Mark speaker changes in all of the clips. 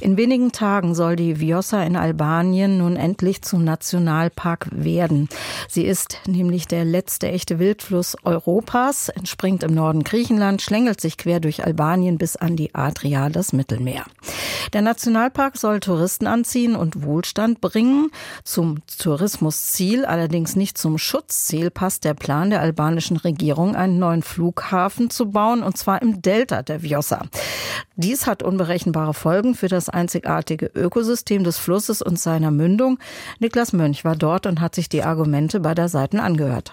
Speaker 1: In wenigen Tagen soll die Vjosa in Albanien nun endlich zum Nationalpark werden. Sie ist nämlich der letzte echte Wildfluss Europas, entspringt im Norden Griechenland, schlängelt sich quer durch Albanien bis an die Adria, das Mittelmeer. Der Nationalpark soll Touristen anziehen und Wohlstand bringen. Zum Tourismusziel, allerdings nicht zum Schutzziel, passt der Plan der albanischen Regierung, einen neuen Flughafen zu bauen, und zwar im Delta der Vjosa. Dies hat unberechenbare Folgen für das einzigartige Ökosystem des Flusses und seiner Mündung. Niklas Mönch war dort und hat sich die Argumente beider Seiten angehört.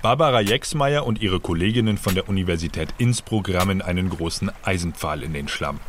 Speaker 2: Barbara Jexmeier und ihre Kolleginnen von der Universität Innsbruck rammen einen großen Eisenpfahl in den Schlamm.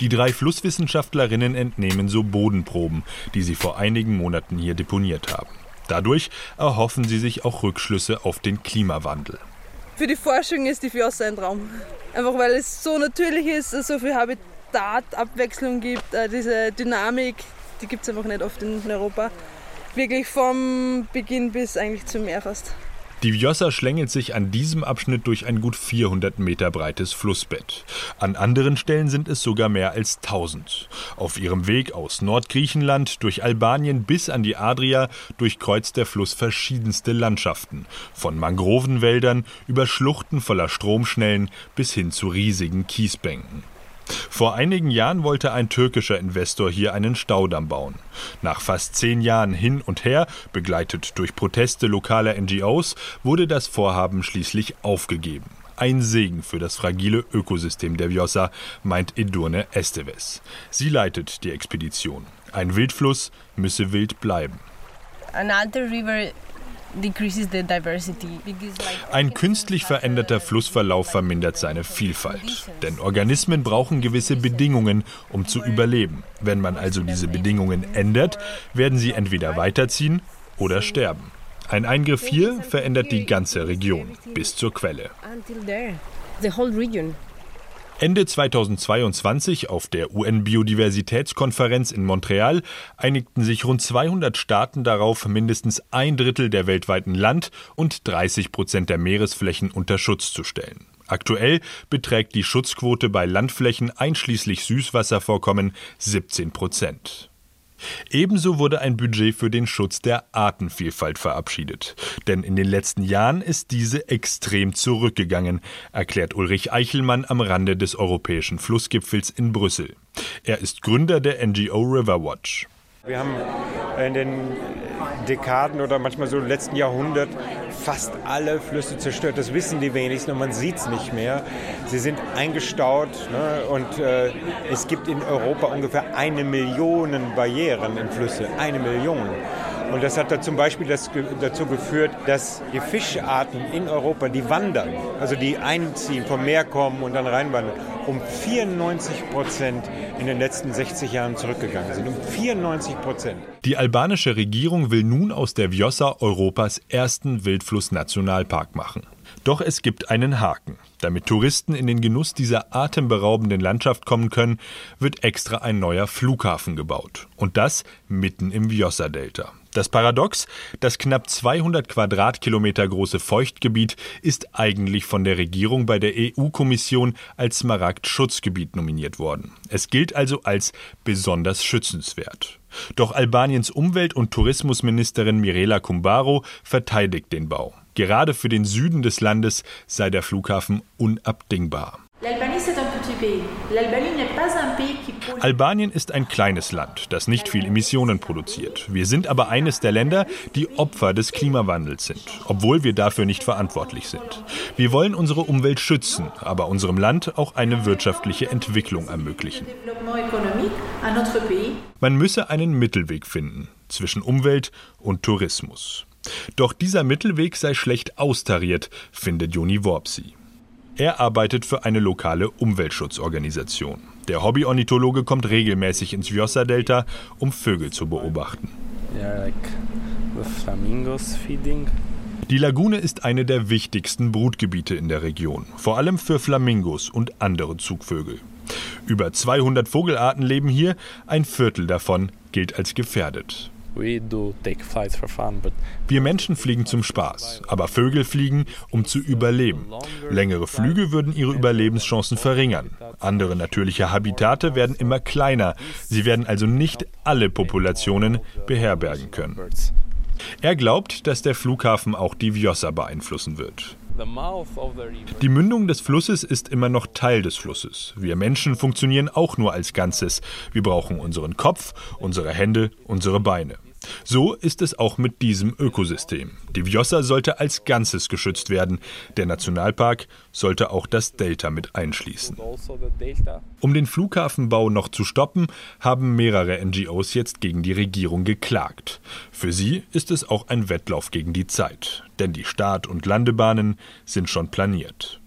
Speaker 2: Die drei Flusswissenschaftlerinnen entnehmen so Bodenproben, die sie vor einigen Monaten hier deponiert haben. Dadurch erhoffen sie sich auch Rückschlüsse auf den Klimawandel.
Speaker 3: Für die Forschung ist die Fiossa ein Traum. Einfach weil es so natürlich ist, so viel Habitatabwechslung gibt, äh, diese Dynamik, die gibt es einfach nicht oft in Europa wirklich vom Beginn bis eigentlich zum Meer fast.
Speaker 2: Die Vjosa schlängelt sich an diesem Abschnitt durch ein gut 400 Meter breites Flussbett. An anderen Stellen sind es sogar mehr als 1000. Auf ihrem Weg aus Nordgriechenland durch Albanien bis an die Adria durchkreuzt der Fluss verschiedenste Landschaften. Von Mangrovenwäldern über Schluchten voller Stromschnellen bis hin zu riesigen Kiesbänken. Vor einigen Jahren wollte ein türkischer Investor hier einen Staudamm bauen. Nach fast zehn Jahren hin und her, begleitet durch Proteste lokaler NGOs, wurde das Vorhaben schließlich aufgegeben. Ein Segen für das fragile Ökosystem der Vjosa, meint Edurne Esteves. Sie leitet die Expedition. Ein Wildfluss müsse wild bleiben.
Speaker 4: An alter river
Speaker 2: ein künstlich veränderter Flussverlauf vermindert seine Vielfalt. Denn Organismen brauchen gewisse Bedingungen, um zu überleben. Wenn man also diese Bedingungen ändert, werden sie entweder weiterziehen oder sterben. Ein Eingriff hier verändert die ganze Region bis zur Quelle. Ende 2022 auf der UN-Biodiversitätskonferenz in Montreal einigten sich rund 200 Staaten darauf, mindestens ein Drittel der weltweiten Land- und 30 Prozent der Meeresflächen unter Schutz zu stellen. Aktuell beträgt die Schutzquote bei Landflächen einschließlich Süßwasservorkommen 17 Prozent. Ebenso wurde ein Budget für den Schutz der Artenvielfalt verabschiedet. Denn in den letzten Jahren ist diese extrem zurückgegangen, erklärt Ulrich Eichelmann am Rande des europäischen Flussgipfels in Brüssel. Er ist Gründer der NGO Riverwatch.
Speaker 5: Wir haben in den Dekaden oder manchmal so im letzten Jahrhundert fast alle Flüsse zerstört. Das wissen die wenigsten und man sieht es nicht mehr. Sie sind eingestaut ne? und äh, es gibt in Europa ungefähr eine Million Barrieren in Flüsse. Eine Million. Und das hat da zum Beispiel das, dazu geführt, dass die Fischarten in Europa, die wandern, also die einziehen, vom Meer kommen und dann reinwandern, um 94 Prozent in den letzten 60 Jahren zurückgegangen sind. Um 94 Prozent.
Speaker 2: Die albanische Regierung will nun aus der Vjosa Europas ersten Wildfluss-Nationalpark machen. Doch es gibt einen Haken. Damit Touristen in den Genuss dieser atemberaubenden Landschaft kommen können, wird extra ein neuer Flughafen gebaut. Und das mitten im Vjosa-Delta. Das Paradox, das knapp 200 Quadratkilometer große Feuchtgebiet ist eigentlich von der Regierung bei der EU-Kommission als Smaragd-Schutzgebiet nominiert worden. Es gilt also als besonders schützenswert. Doch Albaniens Umwelt- und Tourismusministerin Mirela Kumbaro verteidigt den Bau. Gerade für den Süden des Landes sei der Flughafen unabdingbar. Albanien ist ein kleines Land, das nicht viel Emissionen produziert. Wir sind aber eines der Länder, die Opfer des Klimawandels sind, obwohl wir dafür nicht verantwortlich sind. Wir wollen unsere Umwelt schützen, aber unserem Land auch eine wirtschaftliche Entwicklung ermöglichen. Man müsse einen Mittelweg finden zwischen Umwelt und Tourismus. Doch dieser Mittelweg sei schlecht austariert, findet Joni Worpsi. Er arbeitet für eine lokale Umweltschutzorganisation. Der Hobbyornithologe kommt regelmäßig ins Vjosa-Delta, um Vögel zu beobachten. Die Lagune ist eine der wichtigsten Brutgebiete in der Region, vor allem für Flamingos und andere Zugvögel. Über 200 Vogelarten leben hier, ein Viertel davon gilt als gefährdet. Wir Menschen fliegen zum Spaß, aber Vögel fliegen, um zu überleben. Längere Flüge würden ihre Überlebenschancen verringern. Andere natürliche Habitate werden immer kleiner. Sie werden also nicht alle Populationen beherbergen können. Er glaubt, dass der Flughafen auch die Vjosa beeinflussen wird. Die Mündung des Flusses ist immer noch Teil des Flusses. Wir Menschen funktionieren auch nur als Ganzes. Wir brauchen unseren Kopf, unsere Hände, unsere Beine. So ist es auch mit diesem Ökosystem. Die Vjosa sollte als Ganzes geschützt werden. Der Nationalpark sollte auch das Delta mit einschließen. Um den Flughafenbau noch zu stoppen, haben mehrere NGOs jetzt gegen die Regierung geklagt. Für sie ist es auch ein Wettlauf gegen die Zeit, denn die Start- und Landebahnen sind schon planiert.